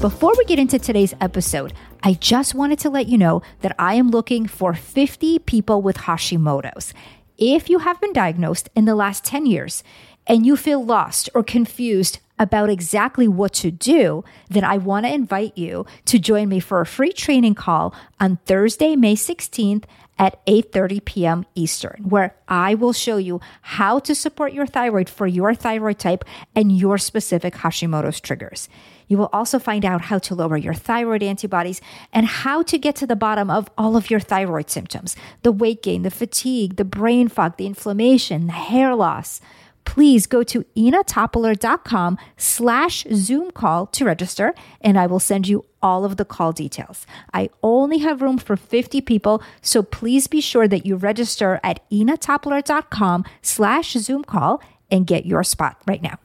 Before we get into today's episode, I just wanted to let you know that I am looking for 50 people with Hashimoto's. If you have been diagnosed in the last 10 years and you feel lost or confused about exactly what to do, then I want to invite you to join me for a free training call on Thursday, May 16th at 8:30 p.m. Eastern, where I will show you how to support your thyroid for your thyroid type and your specific Hashimoto's triggers. You will also find out how to lower your thyroid antibodies and how to get to the bottom of all of your thyroid symptoms the weight gain, the fatigue, the brain fog, the inflammation, the hair loss. Please go to inatopoler.com slash Zoom call to register, and I will send you all of the call details. I only have room for 50 people, so please be sure that you register at inatopoler.com slash Zoom call and get your spot right now.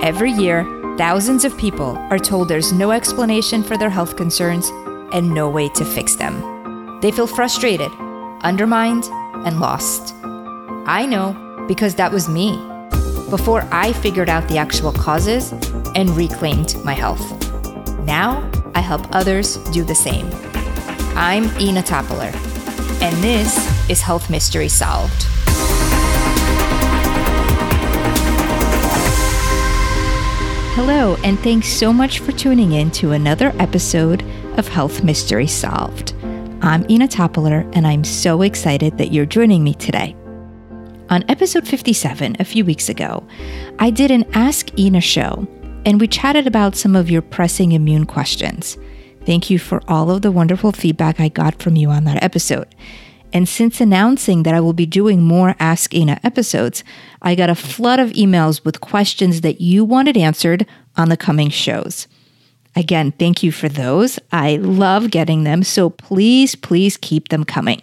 Every year, thousands of people are told there's no explanation for their health concerns and no way to fix them. They feel frustrated, undermined, and lost. I know because that was me before I figured out the actual causes and reclaimed my health. Now I help others do the same. I'm Ina Topoler, and this is Health Mystery Solved. Hello, and thanks so much for tuning in to another episode of Health Mystery Solved. I'm Ina Topoler, and I'm so excited that you're joining me today. On episode 57, a few weeks ago, I did an Ask Ina show, and we chatted about some of your pressing immune questions. Thank you for all of the wonderful feedback I got from you on that episode. And since announcing that I will be doing more Ask Ina episodes, I got a flood of emails with questions that you wanted answered on the coming shows. Again, thank you for those. I love getting them, so please, please keep them coming.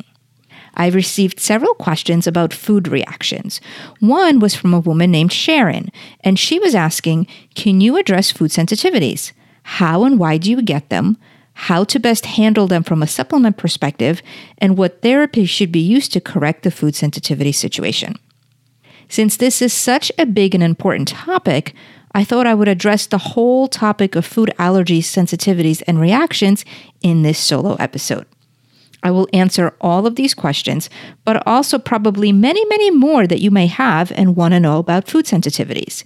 I received several questions about food reactions. One was from a woman named Sharon, and she was asking Can you address food sensitivities? How and why do you get them? How to best handle them from a supplement perspective, and what therapy should be used to correct the food sensitivity situation. Since this is such a big and important topic, I thought I would address the whole topic of food allergies, sensitivities, and reactions in this solo episode. I will answer all of these questions, but also probably many, many more that you may have and want to know about food sensitivities.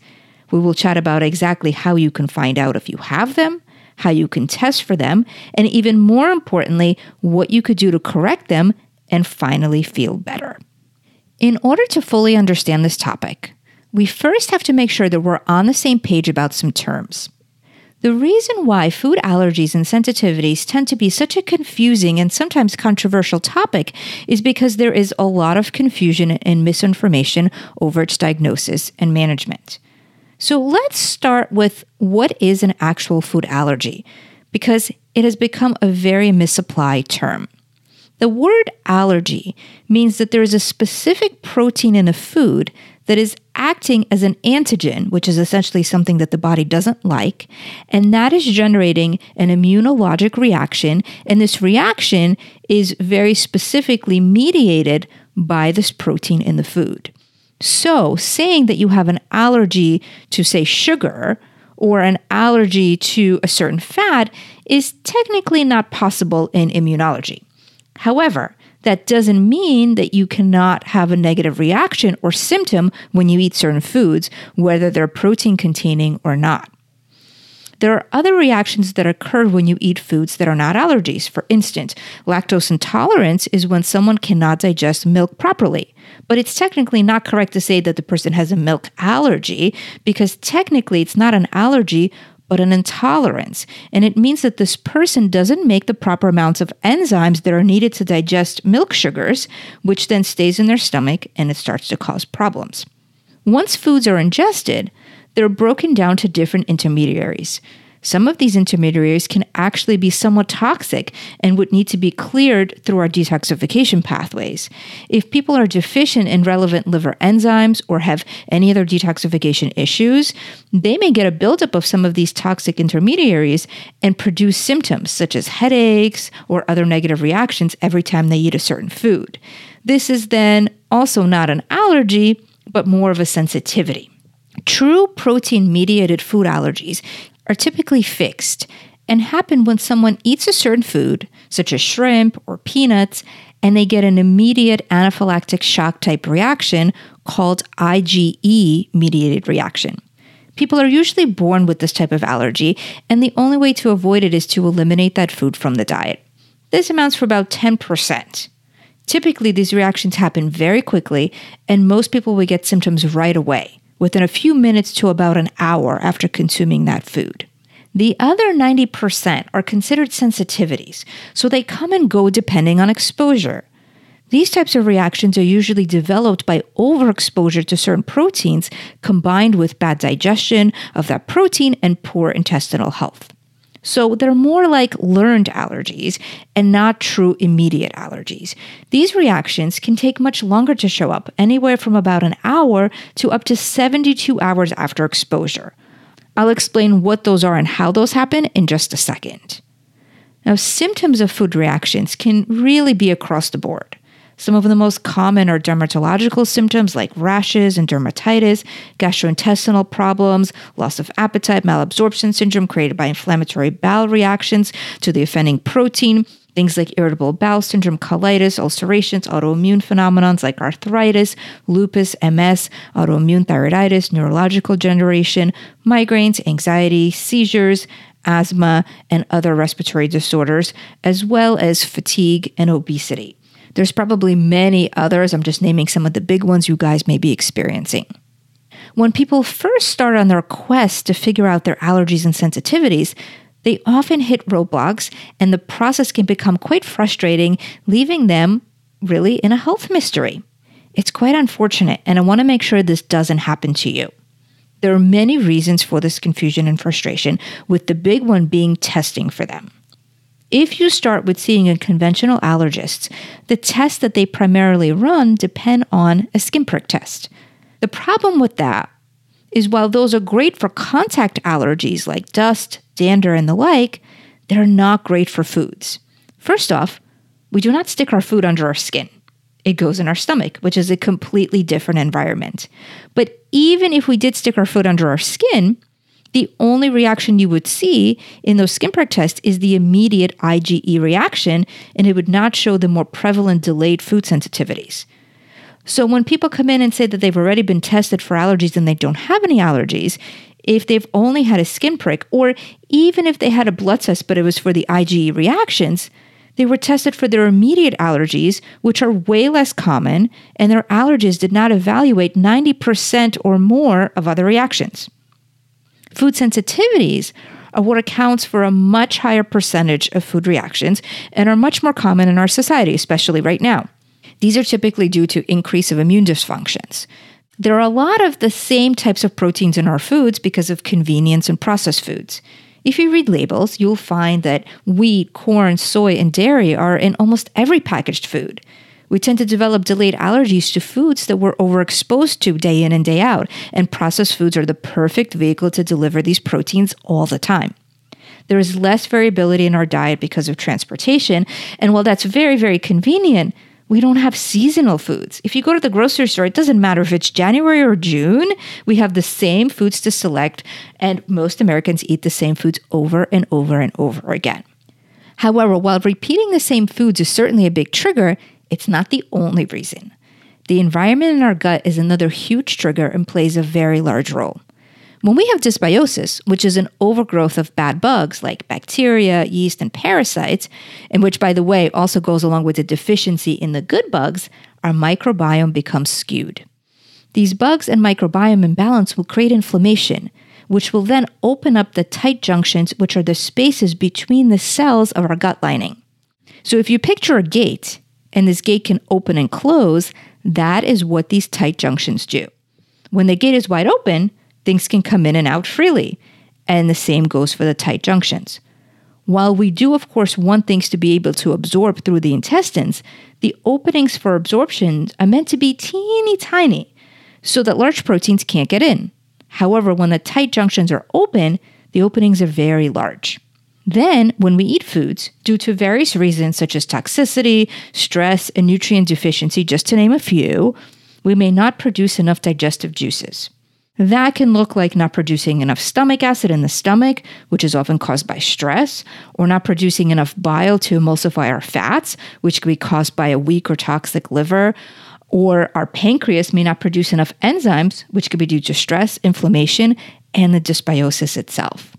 We will chat about exactly how you can find out if you have them, how you can test for them, and even more importantly, what you could do to correct them and finally feel better. In order to fully understand this topic, we first have to make sure that we're on the same page about some terms. The reason why food allergies and sensitivities tend to be such a confusing and sometimes controversial topic is because there is a lot of confusion and misinformation over its diagnosis and management. So let's start with what is an actual food allergy, because it has become a very misapplied term. The word allergy means that there is a specific protein in a food that is acting as an antigen, which is essentially something that the body doesn't like, and that is generating an immunologic reaction. And this reaction is very specifically mediated by this protein in the food. So, saying that you have an allergy to, say, sugar or an allergy to a certain fat is technically not possible in immunology. However, that doesn't mean that you cannot have a negative reaction or symptom when you eat certain foods, whether they're protein containing or not. There are other reactions that occur when you eat foods that are not allergies. For instance, lactose intolerance is when someone cannot digest milk properly. But it's technically not correct to say that the person has a milk allergy because technically it's not an allergy, but an intolerance. And it means that this person doesn't make the proper amounts of enzymes that are needed to digest milk sugars, which then stays in their stomach and it starts to cause problems. Once foods are ingested, they're broken down to different intermediaries. Some of these intermediaries can actually be somewhat toxic and would need to be cleared through our detoxification pathways. If people are deficient in relevant liver enzymes or have any other detoxification issues, they may get a buildup of some of these toxic intermediaries and produce symptoms such as headaches or other negative reactions every time they eat a certain food. This is then also not an allergy, but more of a sensitivity. True protein mediated food allergies are typically fixed and happen when someone eats a certain food, such as shrimp or peanuts, and they get an immediate anaphylactic shock type reaction called IgE mediated reaction. People are usually born with this type of allergy, and the only way to avoid it is to eliminate that food from the diet. This amounts for about 10%. Typically, these reactions happen very quickly, and most people will get symptoms right away, within a few minutes to about an hour after consuming that food. The other 90% are considered sensitivities, so they come and go depending on exposure. These types of reactions are usually developed by overexposure to certain proteins combined with bad digestion of that protein and poor intestinal health. So they're more like learned allergies and not true immediate allergies. These reactions can take much longer to show up, anywhere from about an hour to up to 72 hours after exposure. I'll explain what those are and how those happen in just a second. Now, symptoms of food reactions can really be across the board. Some of the most common are dermatological symptoms like rashes and dermatitis, gastrointestinal problems, loss of appetite, malabsorption syndrome created by inflammatory bowel reactions to the offending protein, things like irritable bowel syndrome, colitis, ulcerations, autoimmune phenomenons like arthritis, lupus, MS, autoimmune thyroiditis, neurological degeneration, migraines, anxiety, seizures, asthma, and other respiratory disorders, as well as fatigue and obesity. There's probably many others. I'm just naming some of the big ones you guys may be experiencing. When people first start on their quest to figure out their allergies and sensitivities, they often hit roadblocks and the process can become quite frustrating, leaving them really in a health mystery. It's quite unfortunate, and I want to make sure this doesn't happen to you. There are many reasons for this confusion and frustration, with the big one being testing for them. If you start with seeing a conventional allergist, the tests that they primarily run depend on a skin prick test. The problem with that is while those are great for contact allergies like dust, dander, and the like, they're not great for foods. First off, we do not stick our food under our skin. It goes in our stomach, which is a completely different environment. But even if we did stick our food under our skin, the only reaction you would see in those skin prick tests is the immediate IgE reaction, and it would not show the more prevalent delayed food sensitivities. So when people come in and say that they've already been tested for allergies and they don't have any allergies, if they've only had a skin prick, or even if they had a blood test but it was for the IgE reactions, they were tested for their immediate allergies, which are way less common, and their allergies did not evaluate 90% or more of other reactions. Food sensitivities are what accounts for a much higher percentage of food reactions and are much more common in our society, especially right now. These are typically due to increase of immune dysfunctions. There are a lot of the same types of proteins in our foods because of convenience and processed foods. If you read labels, you'll find that wheat, corn, soy, and dairy are in almost every packaged food. We tend to develop delayed allergies to foods that we're overexposed to day in and day out, and processed foods are the perfect vehicle to deliver these proteins all the time. There is less variability in our diet because of transportation, and while that's very, very convenient, we don't have seasonal foods. If you go to the grocery store, it doesn't matter if it's January or June, we have the same foods to select, and most Americans eat the same foods over and over and over again. However, while repeating the same foods is certainly a big trigger, it's not the only reason. The environment in our gut is another huge trigger and plays a very large role. When we have dysbiosis, which is an overgrowth of bad bugs like bacteria, yeast, and parasites, and which, by the way, also goes along with a deficiency in the good bugs, our microbiome becomes skewed. These bugs and microbiome imbalance will create inflammation, which will then open up the tight junctions, which are the spaces between the cells of our gut lining. So if you picture a gate, and this gate can open and close, that is what these tight junctions do. When the gate is wide open, things can come in and out freely, and the same goes for the tight junctions. While we do, of course, want things to be able to absorb through the intestines, the openings for absorption are meant to be teeny tiny so that large proteins can't get in. However, when the tight junctions are open, the openings are very large. Then, when we eat foods, due to various reasons such as toxicity, stress, and nutrient deficiency, just to name a few, we may not produce enough digestive juices. That can look like not producing enough stomach acid in the stomach, which is often caused by stress, or not producing enough bile to emulsify our fats, which can be caused by a weak or toxic liver, or our pancreas may not produce enough enzymes, which could be due to stress, inflammation, and the dysbiosis itself.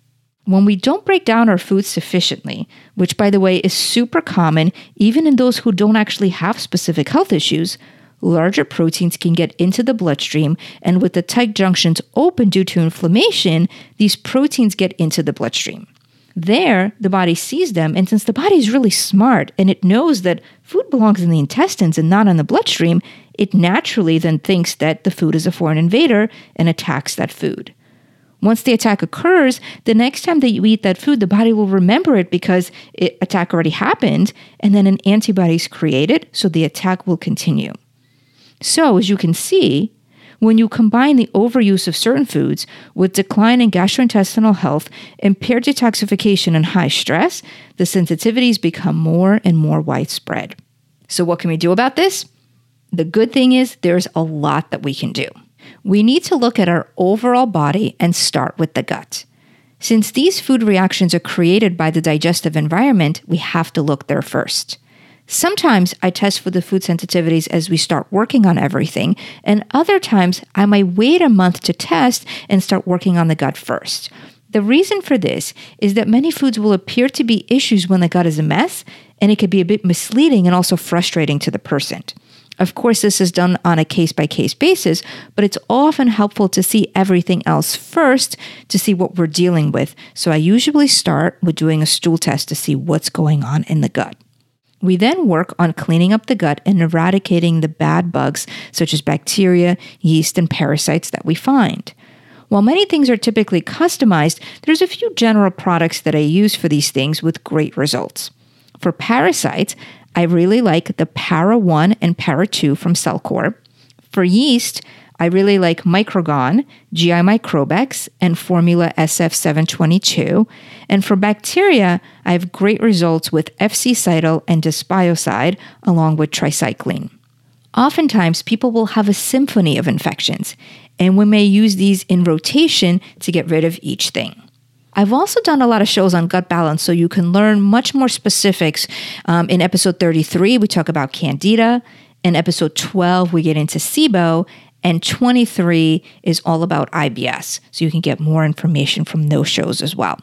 When we don't break down our food sufficiently, which by the way is super common even in those who don't actually have specific health issues, larger proteins can get into the bloodstream, and with the tight junctions open due to inflammation, these proteins get into the bloodstream. There, the body sees them, and since the body is really smart and it knows that food belongs in the intestines and not in the bloodstream, it naturally then thinks that the food is a foreign invader and attacks that food. Once the attack occurs, the next time that you eat that food, the body will remember it because the attack already happened, and then an antibody is created, so the attack will continue. So, as you can see, when you combine the overuse of certain foods with decline in gastrointestinal health, impaired detoxification, and high stress, the sensitivities become more and more widespread. So, what can we do about this? The good thing is there's a lot that we can do. We need to look at our overall body and start with the gut. Since these food reactions are created by the digestive environment, we have to look there first. Sometimes I test for the food sensitivities as we start working on everything, and other times I might wait a month to test and start working on the gut first. The reason for this is that many foods will appear to be issues when the gut is a mess, and it can be a bit misleading and also frustrating to the person. Of course, this is done on a case by case basis, but it's often helpful to see everything else first to see what we're dealing with. So I usually start with doing a stool test to see what's going on in the gut. We then work on cleaning up the gut and eradicating the bad bugs, such as bacteria, yeast, and parasites that we find. While many things are typically customized, there's a few general products that I use for these things with great results. For parasites, I really like the Para 1 and Para 2 from Cellcore. For yeast, I really like Microgon, GI Microbex, and Formula SF722. And for bacteria, I have great results with FC Cidal and Dysbiocide, along with tricycline. Oftentimes, people will have a symphony of infections, and we may use these in rotation to get rid of each thing. I've also done a lot of shows on gut balance, so you can learn much more specifics. Um, in episode 33, we talk about candida. In episode 12, we get into SIBO. And 23 is all about IBS. So you can get more information from those shows as well.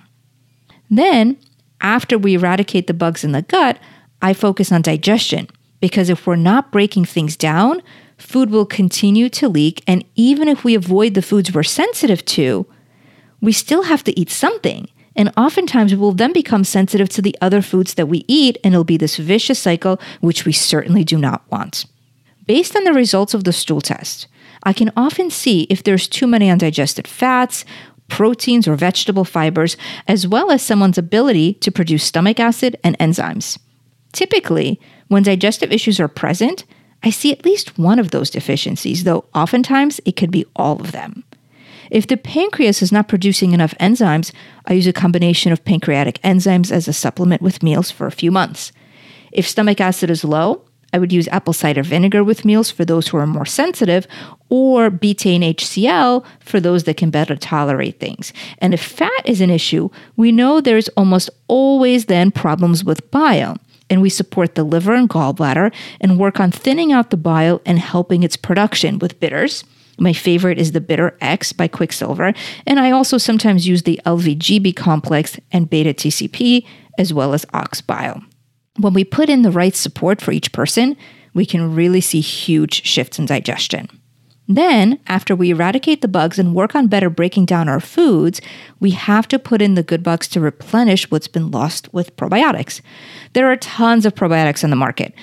Then, after we eradicate the bugs in the gut, I focus on digestion because if we're not breaking things down, food will continue to leak. And even if we avoid the foods we're sensitive to, we still have to eat something. And oftentimes we'll then become sensitive to the other foods that we eat, and it'll be this vicious cycle, which we certainly do not want. Based on the results of the stool test, I can often see if there's too many undigested fats, proteins, or vegetable fibers, as well as someone's ability to produce stomach acid and enzymes. Typically, when digestive issues are present, I see at least one of those deficiencies, though oftentimes it could be all of them. If the pancreas is not producing enough enzymes, I use a combination of pancreatic enzymes as a supplement with meals for a few months. If stomach acid is low, I would use apple cider vinegar with meals for those who are more sensitive, or betaine HCl for those that can better tolerate things. And if fat is an issue, we know there's almost always then problems with bile. And we support the liver and gallbladder and work on thinning out the bile and helping its production with bitters. My favorite is the Bitter X by Quicksilver, and I also sometimes use the LVGB complex and beta TCP as well as ox bile. When we put in the right support for each person, we can really see huge shifts in digestion. Then, after we eradicate the bugs and work on better breaking down our foods, we have to put in the good bugs to replenish what's been lost with probiotics. There are tons of probiotics on the market.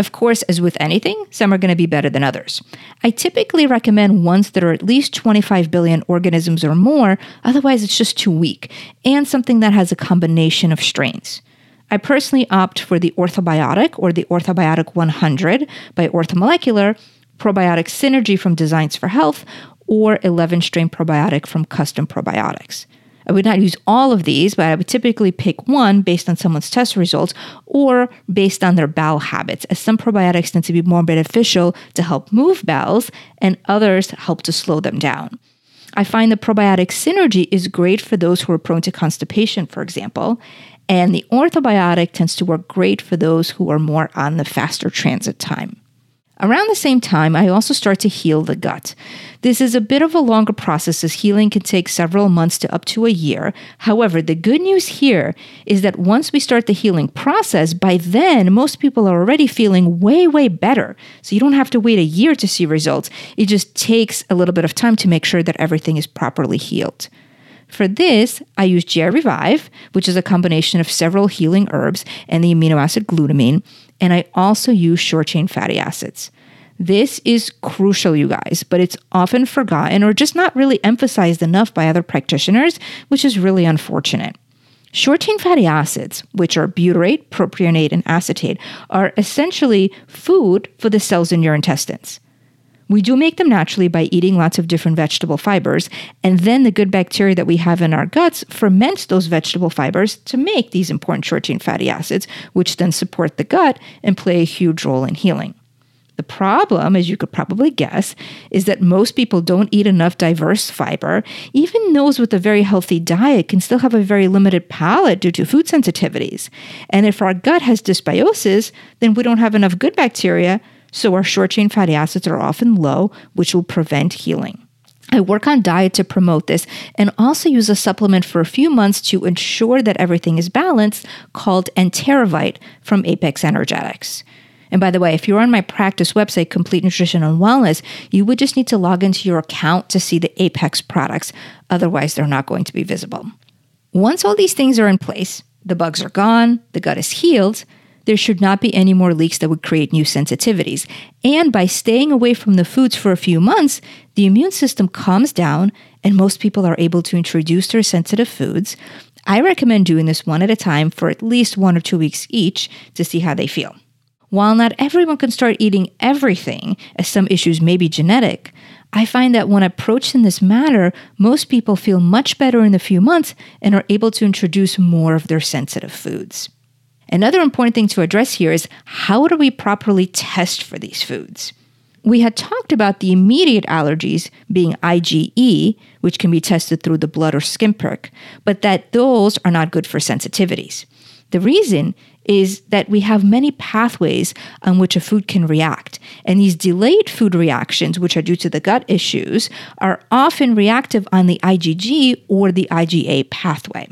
Of course, as with anything, some are going to be better than others. I typically recommend ones that are at least 25 billion organisms or more, otherwise, it's just too weak, and something that has a combination of strains. I personally opt for the Orthobiotic or the Orthobiotic 100 by Orthomolecular, Probiotic Synergy from Designs for Health, or 11 strain probiotic from Custom Probiotics. I would not use all of these, but I would typically pick one based on someone's test results or based on their bowel habits, as some probiotics tend to be more beneficial to help move bowels and others help to slow them down. I find the probiotic synergy is great for those who are prone to constipation, for example, and the orthobiotic tends to work great for those who are more on the faster transit time. Around the same time, I also start to heal the gut. This is a bit of a longer process as healing can take several months to up to a year. However, the good news here is that once we start the healing process, by then most people are already feeling way, way better. So you don't have to wait a year to see results. It just takes a little bit of time to make sure that everything is properly healed. For this, I use GI Revive, which is a combination of several healing herbs and the amino acid glutamine, and I also use short chain fatty acids. This is crucial, you guys, but it's often forgotten or just not really emphasized enough by other practitioners, which is really unfortunate. Short chain fatty acids, which are butyrate, propionate, and acetate, are essentially food for the cells in your intestines. We do make them naturally by eating lots of different vegetable fibers, and then the good bacteria that we have in our guts ferment those vegetable fibers to make these important short chain fatty acids, which then support the gut and play a huge role in healing. The problem, as you could probably guess, is that most people don't eat enough diverse fiber. Even those with a very healthy diet can still have a very limited palate due to food sensitivities. And if our gut has dysbiosis, then we don't have enough good bacteria so our short chain fatty acids are often low, which will prevent healing. I work on diet to promote this and also use a supplement for a few months to ensure that everything is balanced called Enterovite from Apex Energetics. And by the way, if you're on my practice website, Complete Nutrition and Wellness, you would just need to log into your account to see the Apex products. Otherwise, they're not going to be visible. Once all these things are in place, the bugs are gone, the gut is healed, there should not be any more leaks that would create new sensitivities. And by staying away from the foods for a few months, the immune system calms down and most people are able to introduce their sensitive foods. I recommend doing this one at a time for at least one or two weeks each to see how they feel. While not everyone can start eating everything, as some issues may be genetic, I find that when approached in this manner, most people feel much better in a few months and are able to introduce more of their sensitive foods. Another important thing to address here is how do we properly test for these foods? We had talked about the immediate allergies being IgE, which can be tested through the blood or skin prick, but that those are not good for sensitivities. The reason is that we have many pathways on which a food can react. And these delayed food reactions, which are due to the gut issues, are often reactive on the IgG or the IgA pathway.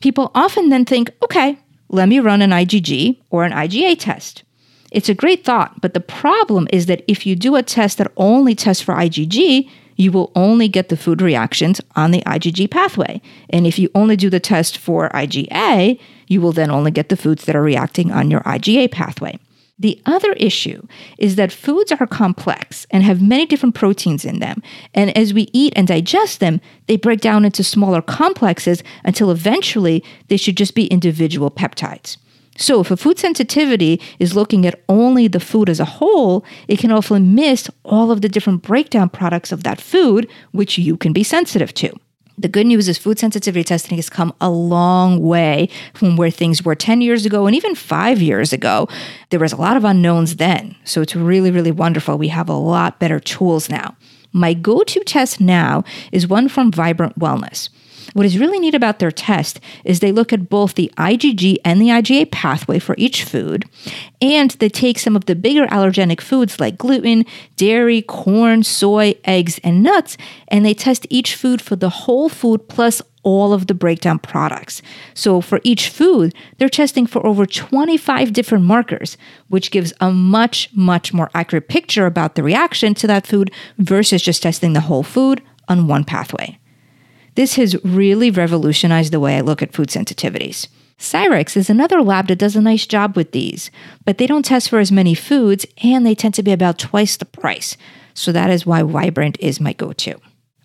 People often then think, okay, let me run an IgG or an IgA test. It's a great thought, but the problem is that if you do a test that only tests for IgG, you will only get the food reactions on the IgG pathway. And if you only do the test for IgA, you will then only get the foods that are reacting on your IgA pathway. The other issue is that foods are complex and have many different proteins in them. And as we eat and digest them, they break down into smaller complexes until eventually they should just be individual peptides. So, if a food sensitivity is looking at only the food as a whole, it can often miss all of the different breakdown products of that food, which you can be sensitive to. The good news is food sensitivity testing has come a long way from where things were 10 years ago and even five years ago. There was a lot of unknowns then. So it's really, really wonderful. We have a lot better tools now. My go to test now is one from Vibrant Wellness. What is really neat about their test is they look at both the IgG and the IgA pathway for each food, and they take some of the bigger allergenic foods like gluten, dairy, corn, soy, eggs, and nuts, and they test each food for the whole food plus all of the breakdown products. So for each food, they're testing for over 25 different markers, which gives a much, much more accurate picture about the reaction to that food versus just testing the whole food on one pathway. This has really revolutionized the way I look at food sensitivities. Cyrex is another lab that does a nice job with these, but they don't test for as many foods and they tend to be about twice the price. So that is why Vibrant is my go to.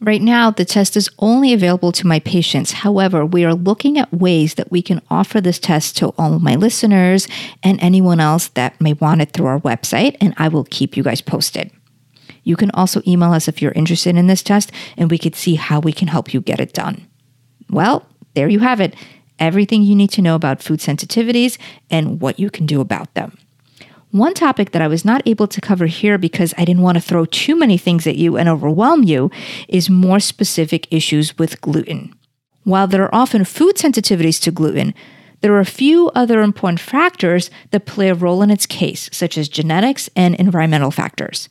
Right now, the test is only available to my patients. However, we are looking at ways that we can offer this test to all my listeners and anyone else that may want it through our website, and I will keep you guys posted. You can also email us if you're interested in this test, and we could see how we can help you get it done. Well, there you have it everything you need to know about food sensitivities and what you can do about them. One topic that I was not able to cover here because I didn't want to throw too many things at you and overwhelm you is more specific issues with gluten. While there are often food sensitivities to gluten, there are a few other important factors that play a role in its case, such as genetics and environmental factors.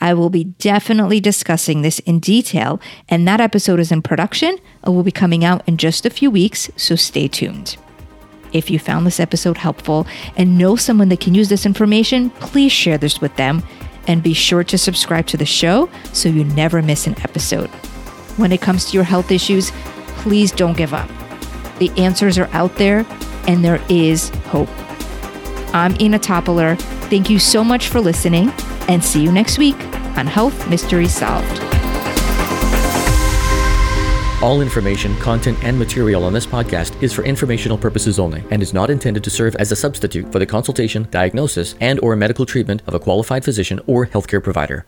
I will be definitely discussing this in detail, and that episode is in production and will be coming out in just a few weeks, so stay tuned. If you found this episode helpful and know someone that can use this information, please share this with them and be sure to subscribe to the show so you never miss an episode. When it comes to your health issues, please don't give up. The answers are out there and there is hope. I'm Ina Topoler. Thank you so much for listening and see you next week on Health Mystery Solved. All information, content, and material on this podcast is for informational purposes only and is not intended to serve as a substitute for the consultation, diagnosis, and or medical treatment of a qualified physician or healthcare provider.